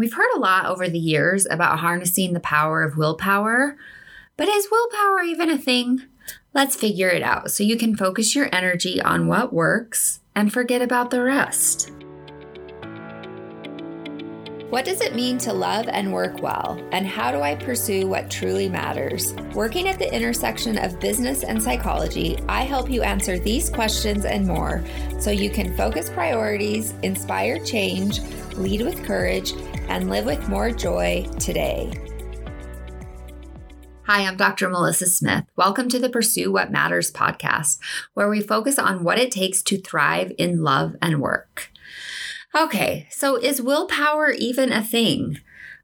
We've heard a lot over the years about harnessing the power of willpower, but is willpower even a thing? Let's figure it out so you can focus your energy on what works and forget about the rest. What does it mean to love and work well? And how do I pursue what truly matters? Working at the intersection of business and psychology, I help you answer these questions and more so you can focus priorities, inspire change, lead with courage, and live with more joy today. Hi, I'm Dr. Melissa Smith. Welcome to the Pursue What Matters podcast, where we focus on what it takes to thrive in love and work. Okay, so is willpower even a thing?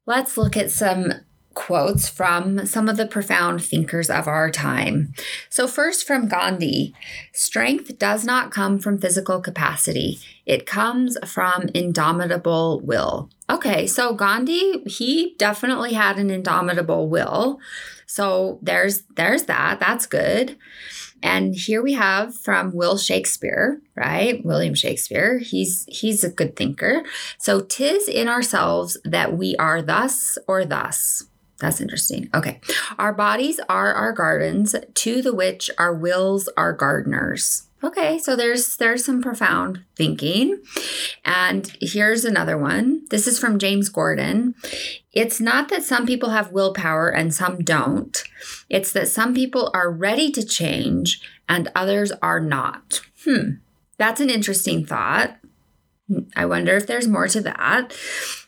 Let's look at some quotes from some of the profound thinkers of our time. So, first from Gandhi Strength does not come from physical capacity, it comes from indomitable will. Okay, so Gandhi, he definitely had an indomitable will. So there's there's that. That's good. And here we have from Will Shakespeare, right? William Shakespeare. He's he's a good thinker. So tis in ourselves that we are thus or thus. That's interesting. Okay. Our bodies are our gardens, to the which our wills are gardeners. Okay, so there's there's some profound thinking. And here's another one. This is from James Gordon. It's not that some people have willpower and some don't. It's that some people are ready to change and others are not. Hmm. That's an interesting thought. I wonder if there's more to that.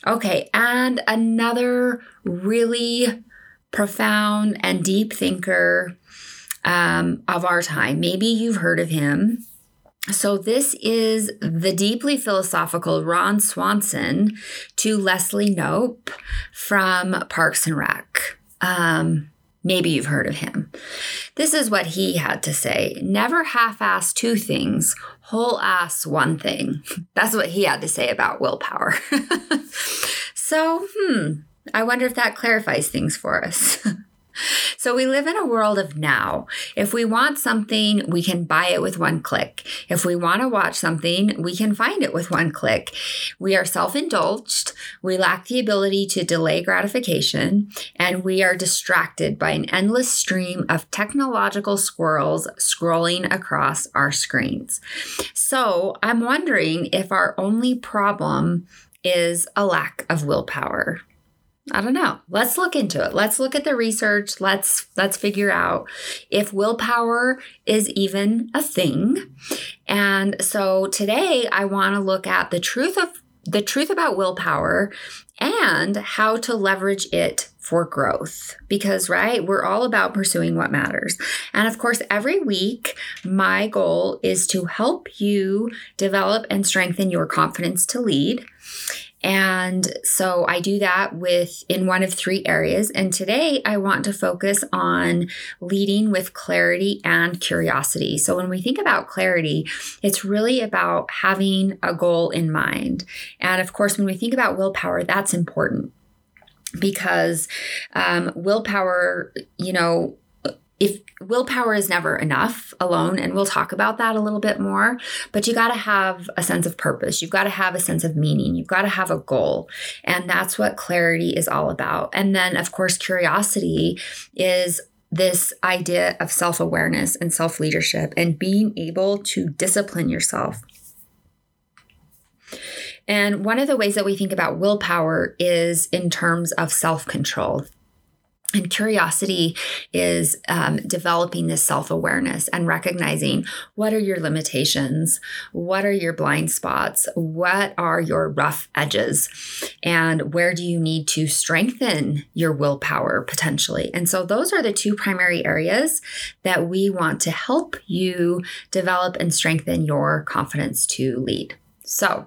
Okay, and another really profound and deep thinker um, of our time. Maybe you've heard of him. So, this is the deeply philosophical Ron Swanson to Leslie Knope from Parks and Rec. Um, maybe you've heard of him. This is what he had to say Never half ass two things, whole ass one thing. That's what he had to say about willpower. so, hmm, I wonder if that clarifies things for us. So we live in a world of now. If we want something, we can buy it with one click. If we want to watch something, we can find it with one click. We are self indulged, we lack the ability to delay gratification, and we are distracted by an endless stream of technological squirrels scrolling across our screens. So I'm wondering if our only problem is a lack of willpower. I don't know. Let's look into it. Let's look at the research. Let's let's figure out if willpower is even a thing. And so today I want to look at the truth of the truth about willpower and how to leverage it for growth because right we're all about pursuing what matters and of course every week my goal is to help you develop and strengthen your confidence to lead and so I do that with in one of three areas. And today I want to focus on leading with clarity and curiosity. So when we think about clarity, it's really about having a goal in mind. And of course, when we think about willpower, that's important because um, willpower, you know, if willpower is never enough alone and we'll talk about that a little bit more but you got to have a sense of purpose. You've got to have a sense of meaning. You've got to have a goal. And that's what clarity is all about. And then of course curiosity is this idea of self-awareness and self-leadership and being able to discipline yourself. And one of the ways that we think about willpower is in terms of self control. And curiosity is um, developing this self awareness and recognizing what are your limitations, what are your blind spots, what are your rough edges, and where do you need to strengthen your willpower potentially. And so, those are the two primary areas that we want to help you develop and strengthen your confidence to lead. So,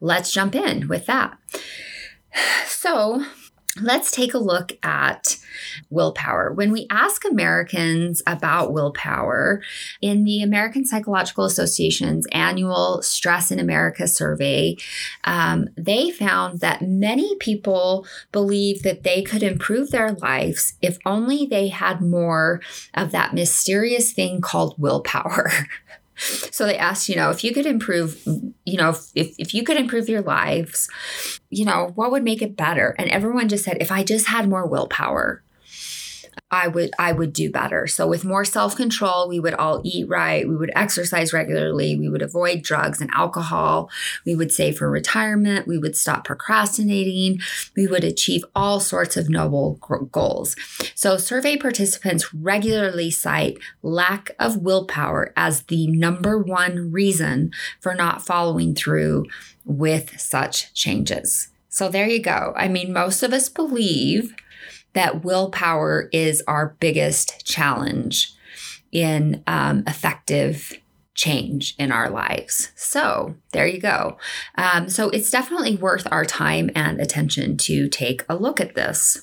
let's jump in with that. So, Let's take a look at willpower. When we ask Americans about willpower, in the American Psychological Association's annual Stress in America survey, um, they found that many people believe that they could improve their lives if only they had more of that mysterious thing called willpower. So they asked, you know, if you could improve, you know, if, if you could improve your lives, you know, what would make it better? And everyone just said, if I just had more willpower, I would I would do better. So with more self-control, we would all eat right, we would exercise regularly, we would avoid drugs and alcohol, we would save for retirement, we would stop procrastinating, we would achieve all sorts of noble goals. So survey participants regularly cite lack of willpower as the number one reason for not following through with such changes. So there you go. I mean, most of us believe that willpower is our biggest challenge in um, effective change in our lives. So there you go. Um, so it's definitely worth our time and attention to take a look at this.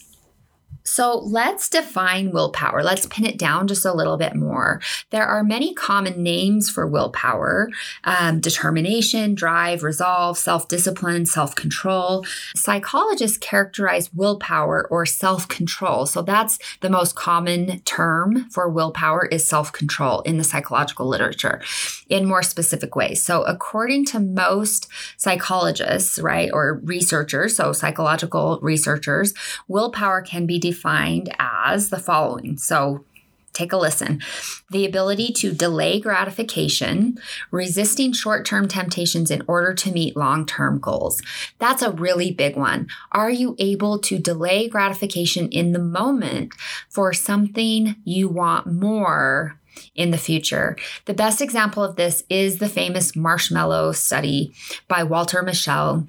So let's define willpower. Let's pin it down just a little bit more. There are many common names for willpower um, determination, drive, resolve, self discipline, self control. Psychologists characterize willpower or self control. So that's the most common term for willpower is self control in the psychological literature in more specific ways. So according to most psychologists, right, or researchers, so psychological researchers, willpower can be defined as the following. So Take a listen. The ability to delay gratification, resisting short term temptations in order to meet long term goals. That's a really big one. Are you able to delay gratification in the moment for something you want more in the future. The best example of this is the famous marshmallow study by Walter Mischel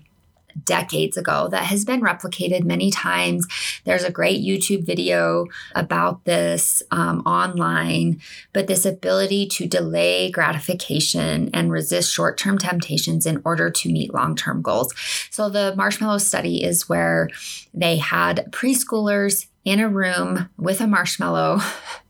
decades ago that has been replicated many times. There's a great YouTube video about this um, online, but this ability to delay gratification and resist short term temptations in order to meet long term goals. So, the marshmallow study is where they had preschoolers in a room with a marshmallow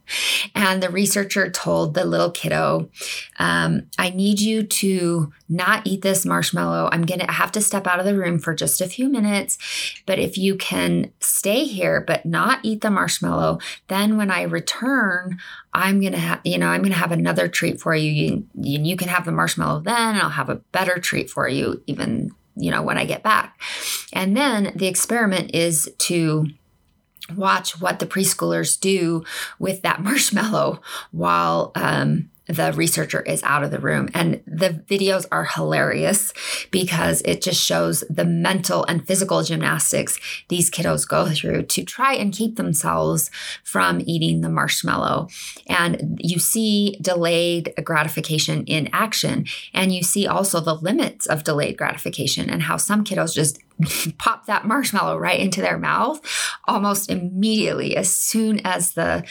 And the researcher told the little kiddo, um, I need you to not eat this marshmallow. I'm going to have to step out of the room for just a few minutes. But if you can stay here, but not eat the marshmallow, then when I return, I'm going to have, you know, I'm going to have another treat for you. you. You can have the marshmallow then, and I'll have a better treat for you, even, you know, when I get back. And then the experiment is to watch what the preschoolers do with that marshmallow while um, the researcher is out of the room. And the videos are hilarious because it just shows the mental and physical gymnastics these kiddos go through to try and keep themselves from eating the marshmallow. And you see delayed gratification in action. And you see also the limits of delayed gratification and how some kiddos just pop that marshmallow right into their mouth almost immediately as soon as the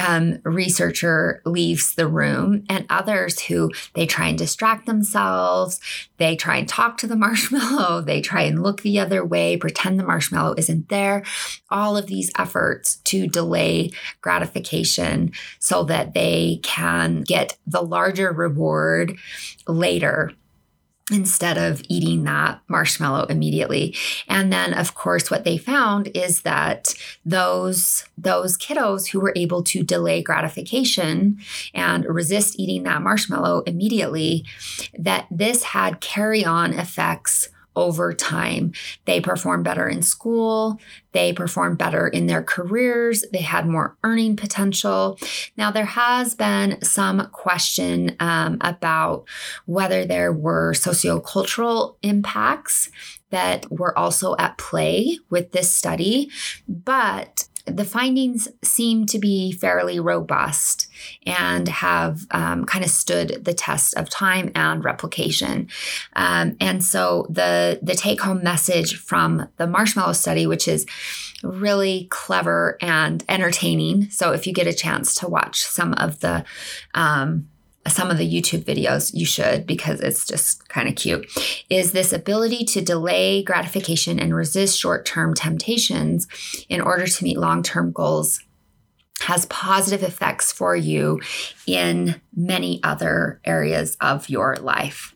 um, researcher leaves the room. And others who they try and distract themselves they try and talk to the marshmallow they try and look the other way pretend the marshmallow isn't there. All of these efforts to delay gratification so that they can get the larger reward later instead of eating that marshmallow immediately. And then of course what they found is that those those kiddos who were able to delay gratification and resist eating that marshmallow immediately that this had carry on effects over time. They performed better in school, they performed better in their careers, they had more earning potential. Now, there has been some question um, about whether there were sociocultural impacts that were also at play with this study, but the findings seem to be fairly robust and have um, kind of stood the test of time and replication. Um, and so the the take home message from the marshmallow study, which is really clever and entertaining. So if you get a chance to watch some of the um, some of the YouTube videos, you should because it's just kind of cute, is this ability to delay gratification and resist short term temptations in order to meet long term goals has positive effects for you in many other areas of your life.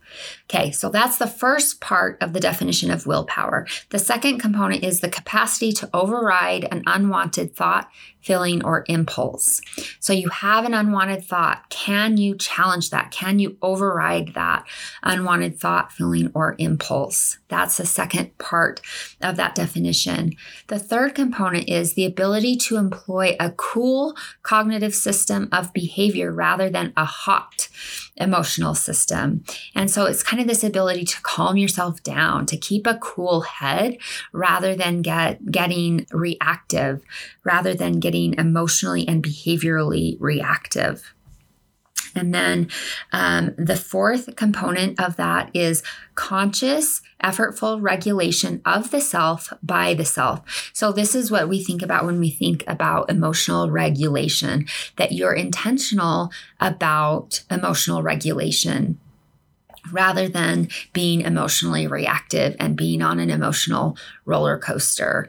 Okay, so that's the first part of the definition of willpower. The second component is the capacity to override an unwanted thought, feeling, or impulse. So you have an unwanted thought. Can you challenge that? Can you override that unwanted thought, feeling, or impulse? That's the second part of that definition. The third component is the ability to employ a cool cognitive system of behavior rather than a hot emotional system. And so it's kind of this ability to calm yourself down, to keep a cool head rather than get getting reactive, rather than getting emotionally and behaviorally reactive. And then um, the fourth component of that is conscious, effortful regulation of the self by the self. So, this is what we think about when we think about emotional regulation, that you're intentional about emotional regulation rather than being emotionally reactive and being on an emotional roller coaster.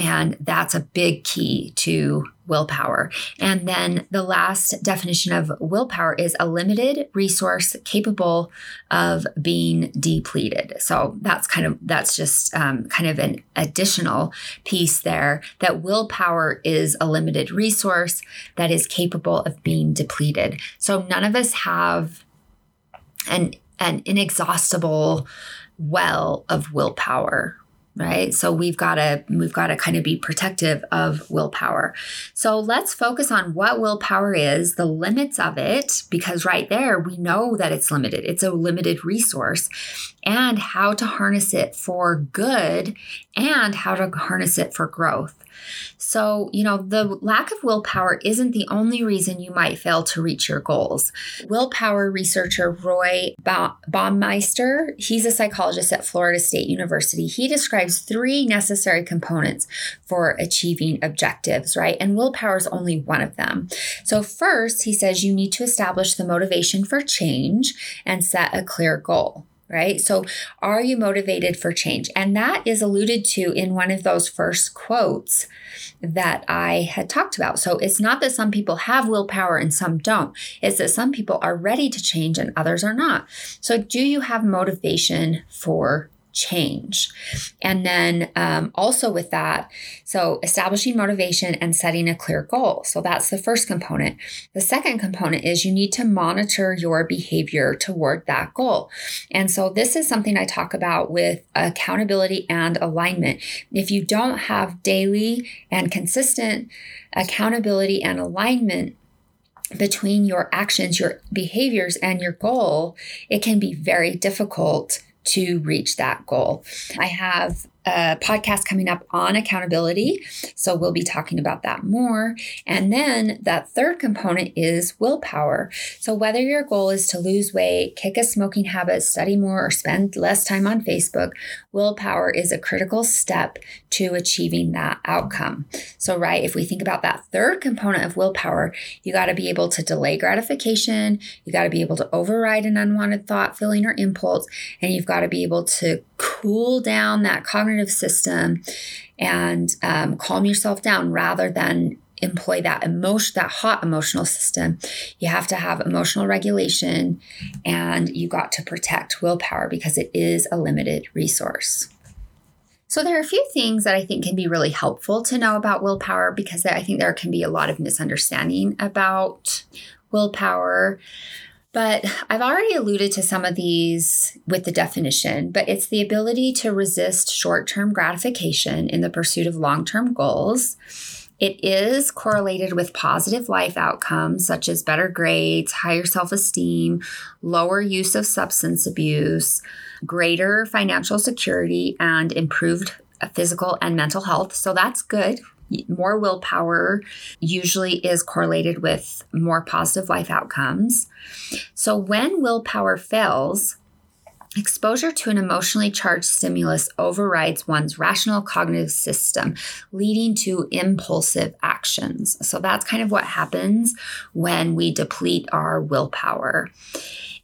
And that's a big key to willpower. And then the last definition of willpower is a limited resource capable of being depleted. So that's kind of, that's just um, kind of an additional piece there that willpower is a limited resource that is capable of being depleted. So none of us have an, an inexhaustible well of willpower right? So we've got to we've got to kind of be protective of willpower. So let's focus on what willpower is the limits of it because right there we know that it's limited. It's a limited resource and how to harness it for good and how to harness it for growth so, you know, the lack of willpower isn't the only reason you might fail to reach your goals. Willpower researcher Roy Baumeister, he's a psychologist at Florida State University. He describes three necessary components for achieving objectives, right? And willpower is only one of them. So, first, he says you need to establish the motivation for change and set a clear goal right? So, are you motivated for change? And that is alluded to in one of those first quotes that I had talked about. So, it's not that some people have willpower and some don't, it's that some people are ready to change and others are not. So, do you have motivation for change. And then um, also with that, so establishing motivation and setting a clear goal. So that's the first component. The second component is you need to monitor your behavior toward that goal. And so this is something I talk about with accountability and alignment. If you don't have daily and consistent accountability and alignment, between your actions, your behaviors, and your goal, it can be very difficult to reach that goal. I have a podcast coming up on accountability. So we'll be talking about that more. And then that third component is willpower. So whether your goal is to lose weight, kick a smoking habit, study more, or spend less time on Facebook, willpower is a critical step to achieving that outcome. So, right, if we think about that third component of willpower, you got to be able to delay gratification, you got to be able to override an unwanted thought, feeling, or impulse, and you've got to be able to cool down that cognitive system and um, calm yourself down rather than employ that emotion that hot emotional system you have to have emotional regulation and you got to protect willpower because it is a limited resource so there are a few things that I think can be really helpful to know about willpower because I think there can be a lot of misunderstanding about willpower. But I've already alluded to some of these with the definition, but it's the ability to resist short term gratification in the pursuit of long term goals. It is correlated with positive life outcomes such as better grades, higher self esteem, lower use of substance abuse, greater financial security, and improved physical and mental health. So that's good more willpower usually is correlated with more positive life outcomes. So when willpower fails, Exposure to an emotionally charged stimulus overrides one's rational cognitive system, leading to impulsive actions. So that's kind of what happens when we deplete our willpower.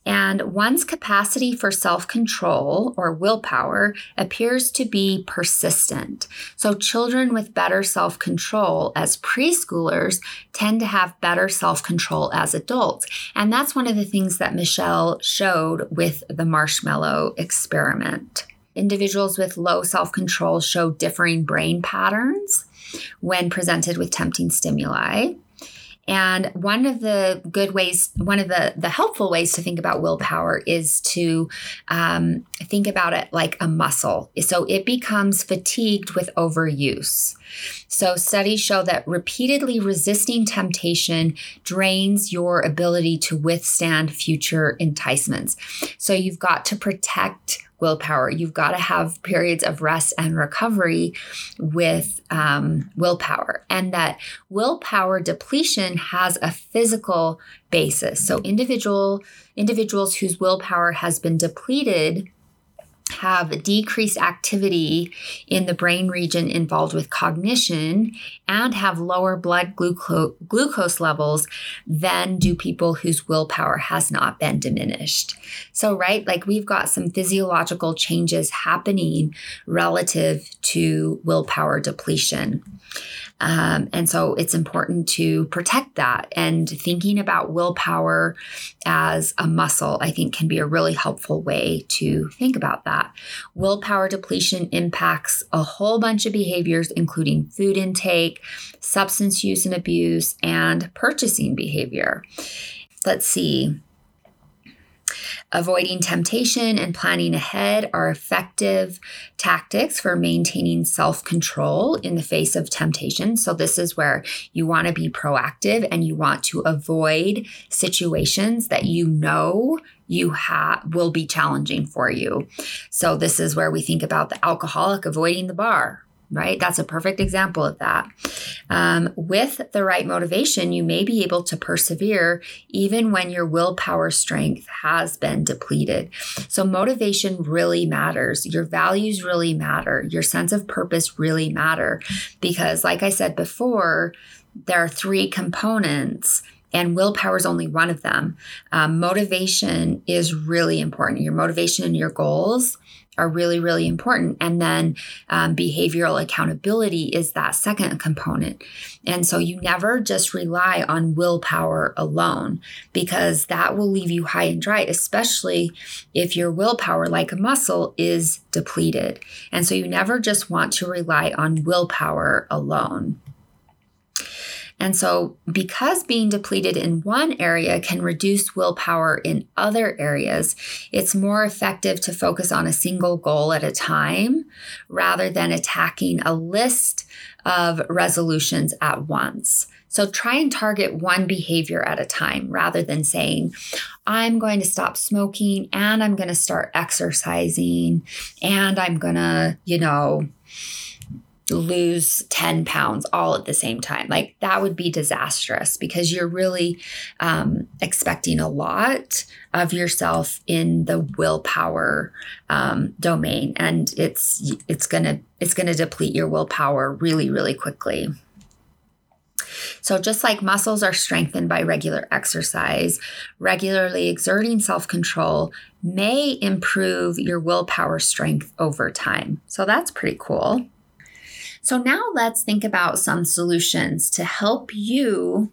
And one's capacity for self control or willpower appears to be persistent. So, children with better self control as preschoolers tend to have better self control as adults. And that's one of the things that Mischel showed with the marshmallow experiment. Individuals with low self control show differing brain patterns when presented with tempting stimuli. And one of the good ways, one of the, the helpful ways to think about willpower is to um, think about it like a muscle. So it becomes fatigued with overuse. So studies show that repeatedly resisting temptation drains your ability to withstand future enticements. So you've got to protect willpower. You've got to have periods of rest and recovery with um, willpower, and that willpower depletion has a physical basis. So individual individuals whose willpower has been depleted have decreased activity in the brain region involved with cognition and have lower blood gluco- glucose levels than do people whose willpower has not been diminished. So, right, like we've got some physiological changes happening relative to willpower depletion. Um, and so it's important to protect that. And thinking about willpower as a muscle, I think, can be a really helpful way to think about that. Willpower depletion impacts a whole bunch of behaviors, including food intake, substance use and abuse, and purchasing behavior. Let's see. Avoiding temptation and planning ahead are effective tactics for maintaining self control in the face of temptation. So, this is where you want to be proactive and you want to avoid situations that you know you have will be challenging for you. So this is where we think about the alcoholic avoiding the bar, right? That's a perfect example of that. Um, with the right motivation, you may be able to persevere even when your willpower strength has been depleted. So, motivation really matters. Your values really matter. Your sense of purpose really matter because, like I said before, there are three components and willpower is only one of them. Um, motivation is really important. Your motivation and your goals are really, really important. And then um, behavioral accountability is that second component. And so you never just rely on willpower alone because that will leave you high and dry, especially if your willpower, like a muscle, is depleted. And so you never just want to rely on willpower alone. And so, because being depleted in one area can reduce willpower in other areas, it's more effective to focus on a single goal at a time rather than attacking a list of resolutions at once. So try and target one behavior at a time rather than saying, I'm going to stop smoking and I'm going to start exercising and I'm going to, you know, lose 10 pounds all at the same time. Like that would be disastrous because you're really um, expecting a lot of yourself in the willpower um, domain, and it's it's gonna it's gonna deplete your willpower really really quickly. So, just like muscles are strengthened by regular exercise, regularly exerting self control may improve your willpower strength over time. So, that's pretty cool. So now let's think about some solutions to help you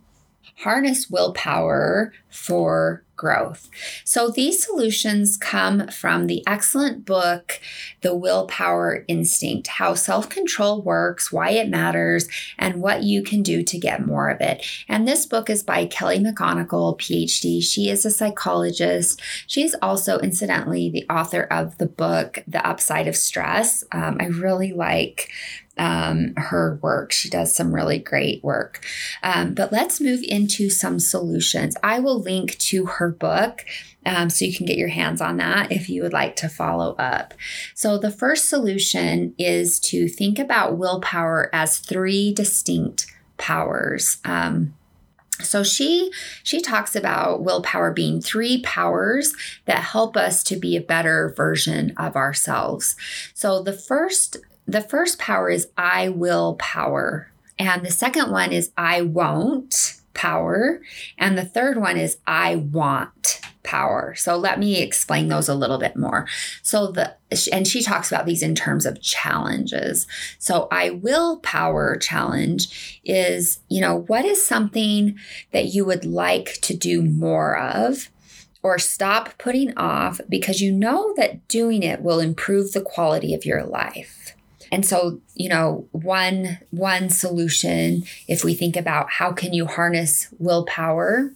harness willpower for growth. So these solutions come from the excellent book, The Willpower Instinct How Self Control Works, Why It Matters, and What You Can Do to Get More of It. And this book is by Kelly McGonigal, PhD. She is a psychologist. She's also, incidentally, the author of the book, The Upside of Stress. Um, I really like um, her work. She does some really great work. Um, but let's move into some solutions. I will link to her book. Um, so you can get your hands on that if you would like to follow up. So, the first solution is to think about willpower as three distinct powers. Um, so she she talks about willpower being three powers that help us to be a better version of ourselves. So the first the first power is I will power. And the second one is I won't power. And the third one is I want power. So let me explain those a little bit more. So the and she talks about these in terms of challenges. So I will power challenge is, you know, what is something that you would like to do more of? Or stop putting off because you know that doing it will improve the quality of your life. And so, you know, one one solution if we think about how can you harness willpower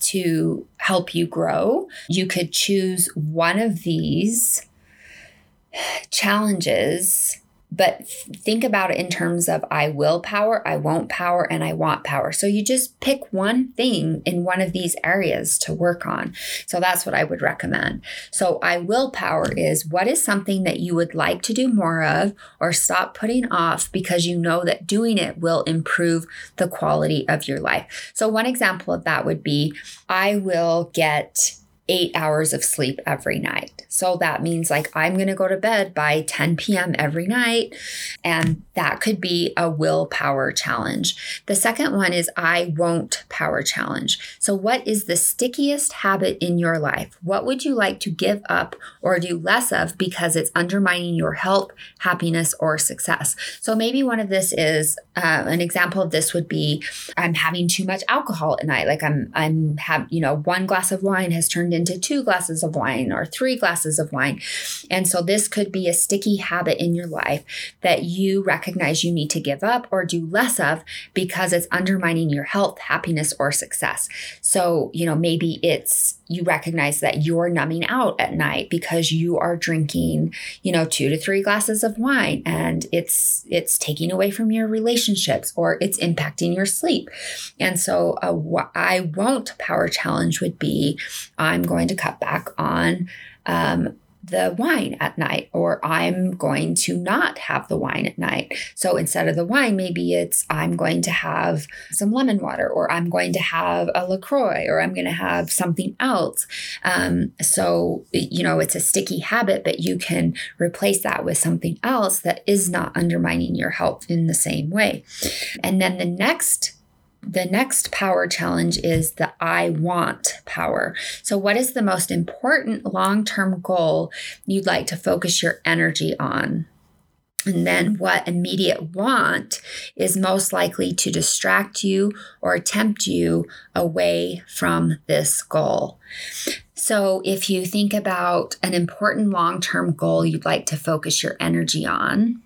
to help you grow, you could choose one of these challenges but think about it in terms of I will power, I won't power, and I want power. So you just pick one thing in one of these areas to work on. So that's what I would recommend. So I will power is what is something that you would like to do more of or stop putting off because you know that doing it will improve the quality of your life. So one example of that would be I will get eight hours of sleep every night. So that means like I'm going to go to bed by 10 p.m. every night. And that could be a willpower challenge. The second one is I won't power challenge. So, what is the stickiest habit in your life? What would you like to give up or do less of because it's undermining your health, happiness, or success? So, maybe one of this is uh, an example of this would be I'm having too much alcohol at night. Like I'm, I'm have, you know, one glass of wine has turned into two glasses of wine or three glasses of wine. And so this could be a sticky habit in your life that you recognize you need to give up or do less of because it's undermining your health, happiness, or success. So, you know, maybe it's you recognize that you're numbing out at night because you are drinking, you know, 2 to 3 glasses of wine and it's it's taking away from your relationships or it's impacting your sleep. And so a, I won't power challenge would be I'm going to cut back on um, the wine at night, or I'm going to not have the wine at night. So instead of the wine, maybe it's I'm going to have some lemon water, or I'm going to have a LaCroix, or I'm going to have something else. Um, so, you know, it's a sticky habit, but you can replace that with something else that is not undermining your health in the same way. And then the next the next power challenge is the I want power. So, what is the most important long term goal you'd like to focus your energy on? And then, what immediate want is most likely to distract you or tempt you away from this goal? So, if you think about an important long term goal you'd like to focus your energy on,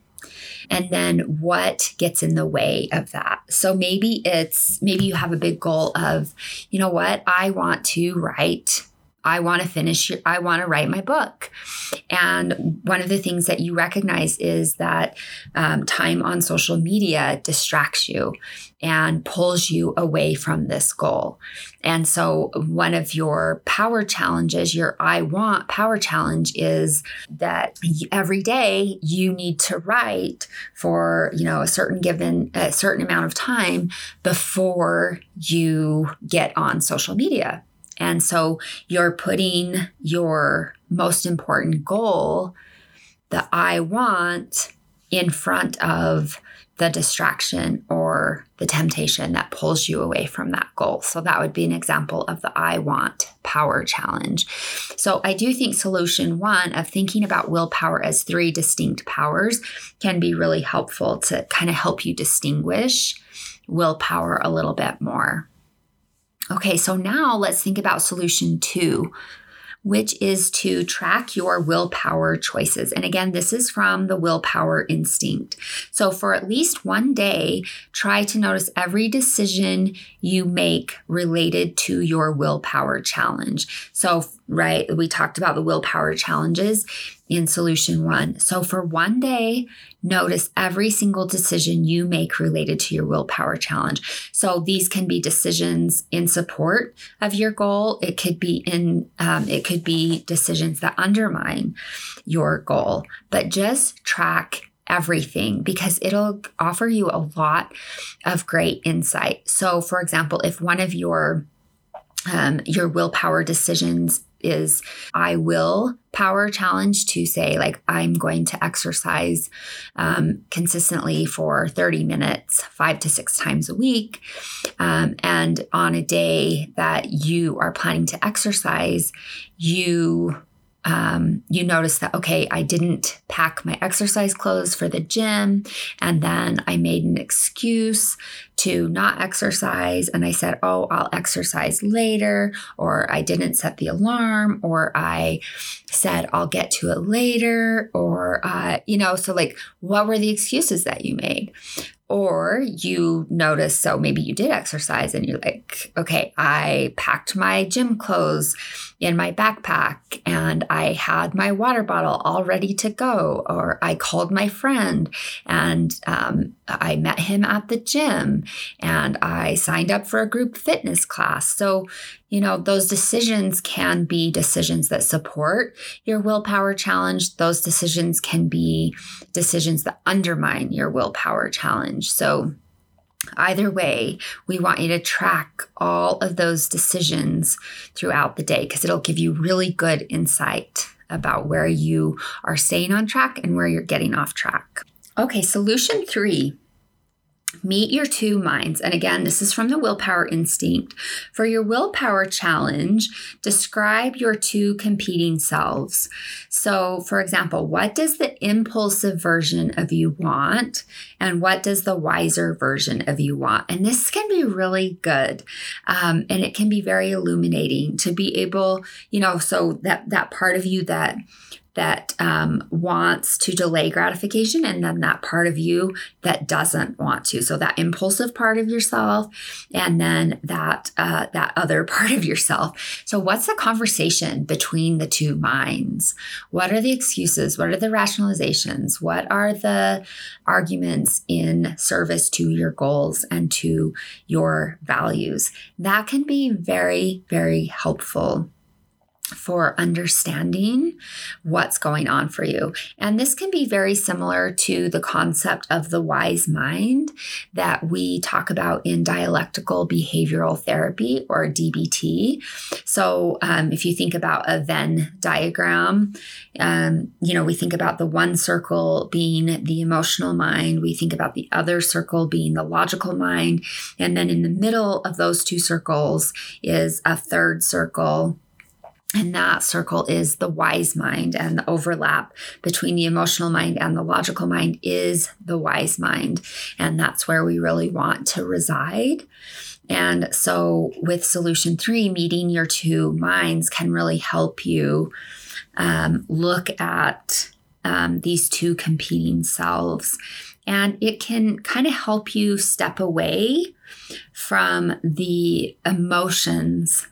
and then what gets in the way of that. So maybe it's maybe you have a big goal of, you know what, I want to write I want to finish, I want to write my book. And one of the things that you recognize is that um, time on social media distracts you and pulls you away from this goal. And so, one of your power challenges, your I want power challenge, is that every day you need to write for you know a certain given a certain amount of time before you get on social media and so you're putting your most important goal, the I want, in front of the distraction or the temptation that pulls you away from that goal. So that would be an example of the I want power challenge. So I do think solution one of thinking about willpower as three distinct powers can be really helpful to kind of help you distinguish willpower a little bit more. Okay, so now let's think about solution two, which is to track your willpower choices. And again, this is from the willpower instinct. So for at least one day, try to notice every decision you make related to your willpower challenge. So, right, we talked about the willpower challenges in solution one. So for one day, notice every single decision you make related to your willpower challenge. So these can be decisions in support of your goal. It could be in, um, it could be decisions that undermine your goal, but just track everything because it'll offer you a lot of great insight. So for example, if one of your um, your willpower decisions is I will power challenge to say, like, I'm going to exercise um, consistently for 30 minutes, five to six times a week. Um, and on a day that you are planning to exercise, you um, you notice that, okay, I didn't pack my exercise clothes for the gym. And then I made an excuse to not exercise. And I said, oh, I'll exercise later. Or I didn't set the alarm. Or I said, I'll get to it later. Or, uh, you know, so like, what were the excuses that you made? Or you notice, so maybe you did exercise and you're like, okay, I packed my gym clothes in my backpack and I had my water bottle all ready to go. Or I called my friend and um, I met him at the gym and I signed up for a group fitness class. So, you know, those decisions can be decisions that support your willpower challenge. Those decisions can be decisions that undermine your willpower challenge. So, Either way, we want you to track all of those decisions throughout the day because it'll give you really good insight about where you are staying on track and where you're getting off track. Okay, solution three Meet your two minds. And again, this is from the willpower instinct. For your willpower challenge, describe your two competing selves. So, for example, what does the impulsive version of you want? And what does the wiser version of you want? And this can be really good. Um, and it can be very illuminating to be able, you know, so that, that part of you that that um, wants to delay gratification and then that part of you that doesn't want to. So that impulsive part of yourself and then that uh, that other part of yourself. So what's the conversation between the two minds? What are the excuses? What are the rationalizations? What are the arguments in service to your goals and to your values? That can be very very helpful for understanding what's going on for you. And this can be very similar to the concept of the wise mind that we talk about in dialectical behavioral therapy or DBT. So, um, if you think about a Venn diagram, um, you know, we think about the one circle being the emotional mind, we think about the other circle being the logical mind, and then in the middle of those two circles is a third circle and that circle is the wise mind, and the overlap between the emotional mind and the logical mind is the wise mind. And that's where we really want to reside. And so, with solution three, meeting your two minds can really help you um, look at um, these two competing selves. And it can kind of help you step away from the emotions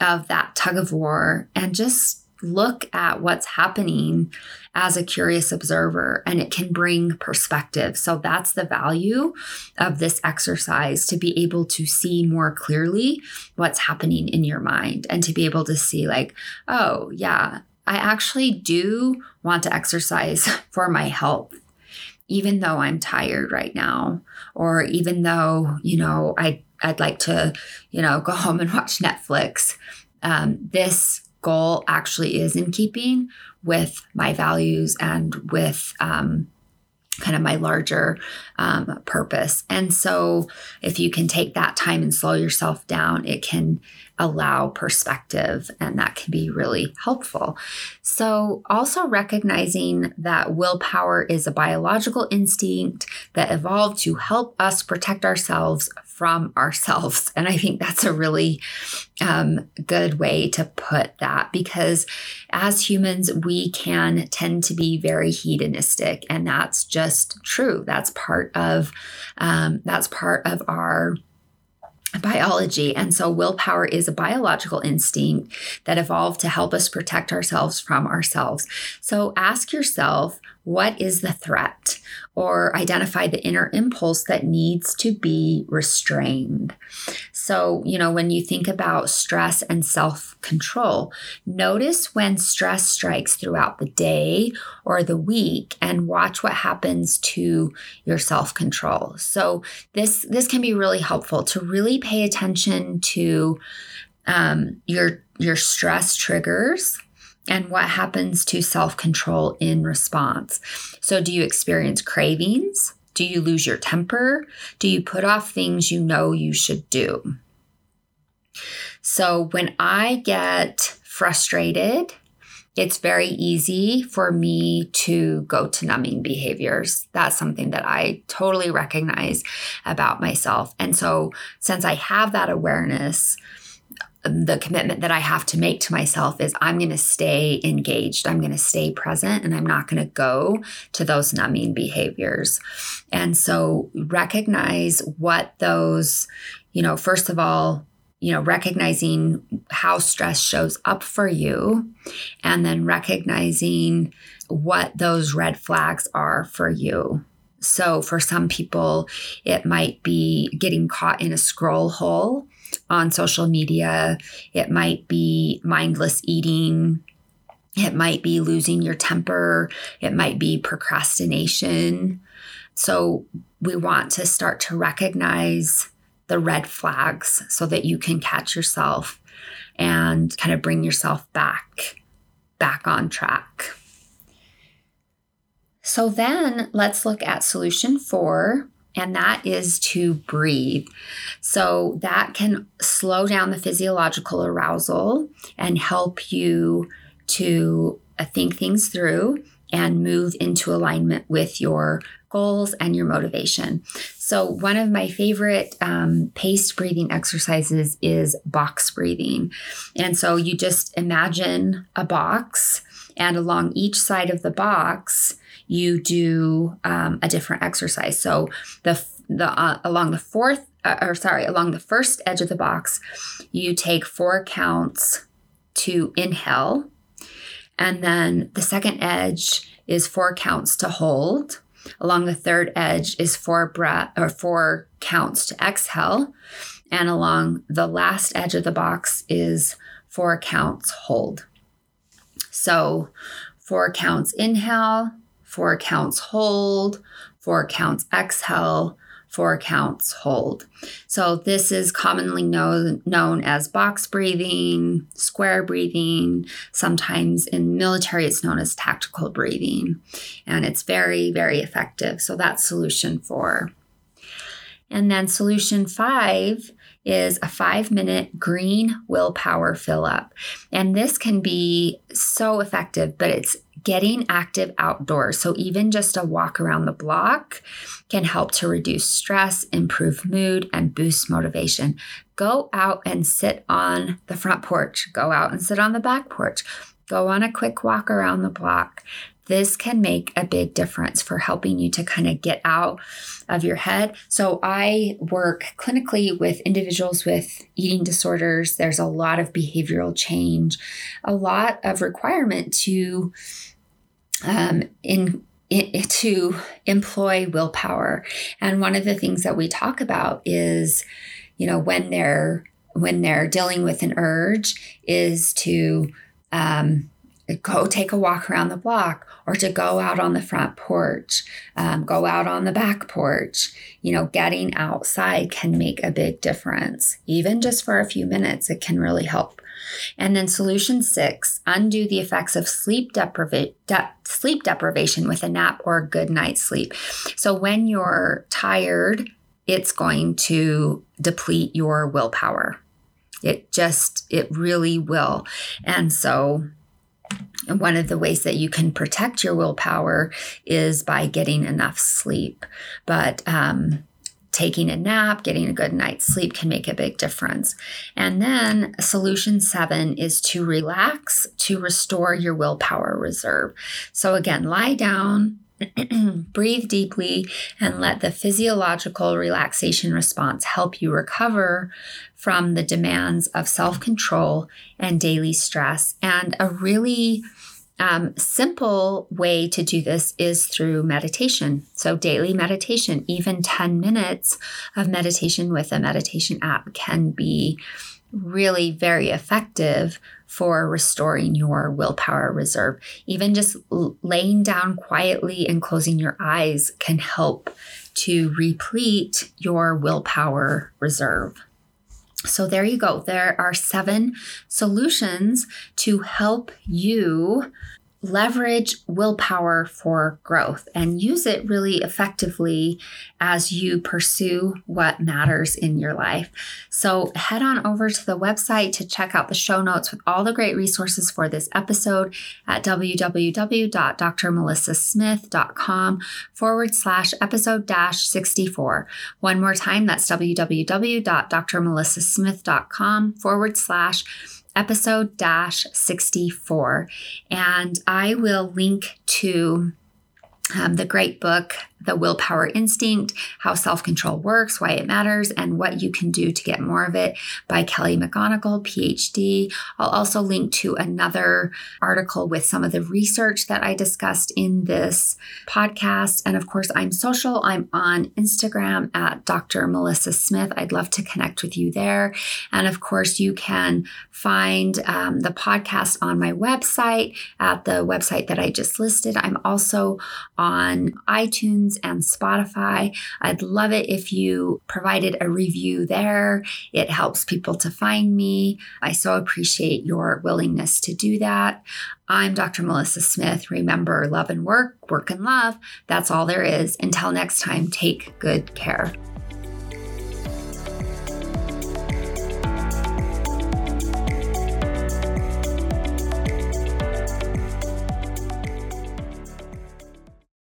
of that tug of war and just look at what's happening as a curious observer and it can bring perspective. So that's the value of this exercise to be able to see more clearly what's happening in your mind and to be able to see, like, oh, yeah, I actually do want to exercise for my health. Even though I'm tired right now, or even though, you know, I I'd like to, you know, go home and watch Netflix. Um, this goal actually is in keeping with my values and with um, kind of my larger um, purpose. And so, if you can take that time and slow yourself down, it can allow perspective, and that can be really helpful. So, also recognizing that willpower is a biological instinct that evolved to help us protect ourselves from ourselves. And I think that's a really um, good way to put that because as humans, we can tend to be very hedonistic, and that's just true. That's part of um, that's part of our biology. And so, willpower is a biological instinct that evolved to help us protect ourselves from ourselves. So, ask yourself what is the threat? Or identify the inner impulse that needs to be restrained. So, you know, when you think about stress and self control, notice when stress strikes throughout the day or the week and watch what happens to your self control. So, this, this can be really helpful to really pay attention to um, your your stress triggers and what happens to self-control in response. So do you experience cravings? Do you lose your temper? Do you put off things you know you should do? So when I get frustrated, it's very easy for me to go to numbing behaviors. That's something that I totally recognize about myself. And so, since I have that awareness, the commitment that I have to make to myself is I'm going to stay engaged. I'm going to stay present and I'm not going to go to those numbing behaviors. And so recognize what those, you know, first of all, you know, recognizing how stress shows up for you and then recognizing what those red flags are for you. So, for some people, it might be getting caught in a scroll hole on social media, it might be mindless eating. It might be losing your temper. It might be procrastination. So, we want to start to recognize the red flags so that you can catch yourself and kind of bring yourself back back on track. So then let's look at solution 4 and that is to breathe. So that can slow down the physiological arousal and help you to uh, think things through and move into alignment with your goals and your motivation. So, one of my favorite um, paced breathing exercises is box breathing. And so, you just imagine a box, and along each side of the box, you do um, a different exercise. So, the the uh, along the fourth, uh, or sorry, along the first edge of the box, you take four counts to inhale, and then the second edge is four counts to hold. Along the third edge is four breath or four counts to exhale. And along the last edge of the box is four counts hold. So four counts inhale, four counts hold, four counts exhale, four counts hold. So this is commonly known known as box breathing, square breathing. Sometimes in military it's known as tactical breathing, and it's very very effective. So that's solution 4. And then solution 5 is a five minute green willpower fill up. And this can be so effective, but it's getting active outdoors. So, even just a walk around the block can help to reduce stress, improve mood, and boost motivation. Go out and sit on the front porch, go out and sit on the back porch, go on a quick walk around the block this can make a big difference for helping you to kind of get out of your head. So, I work clinically with individuals with eating disorders. There's a lot of behavioral change, a lot of requirement to um, in to employ willpower. And one of the things that we talk about is, you know, when they're when they're dealing with an urge, is to um, go take a walk around the block or to go out on the front porch, um, go out on the back porch. You know, getting outside can make a big difference. Even just for a few minutes, it can really help. And then solution six, undo the effects of sleep, de- sleep deprivation with a nap or a good night's sleep. So when you're tired, it's going to deplete your willpower. It just, it really will. And so one of the ways that you can protect your willpower is by getting enough sleep. But um, taking a nap, getting a good night's sleep can make a big difference. And then solution seven is to relax to restore your willpower reserve. So again, lie down, breathe deeply and let the physiological relaxation response help you recover from the demands of self control and daily stress. And a really um, simple way to do this is through meditation. So, daily meditation, even 10 minutes of meditation with a meditation app can be really very effective for restoring your willpower reserve. Even just laying down quietly and closing your eyes can help to replete your willpower reserve. So, there you go. There are seven solutions to help you leverage willpower for growth and use it really effectively as you pursue what matters in your life. So head on over to the website to check out the show notes with all the great resources for this episode at www.drmelissasmith.com forward slash episode dash 64. One more time, that's www.drmelissasmith.com forward slash episode dash 64. And I will link to um, the great book the willpower instinct, how self control works, why it matters, and what you can do to get more of it by Kelly McGonigal, PhD. I'll also link to another article with some of the research that I discussed in this podcast. And of course, I'm social. I'm on Instagram at Dr. Melissa Smith. I'd love to connect with you there. And of course, you can find um, the podcast on my website at the website that I just listed. I'm also on iTunes and Spotify. I'd love it if you provided a review there. It helps people to find me. I so appreciate your willingness to do that. I'm Dr. Melissa Smith. Remember, love and work, work and love. That's all there is. Until next time, take good care.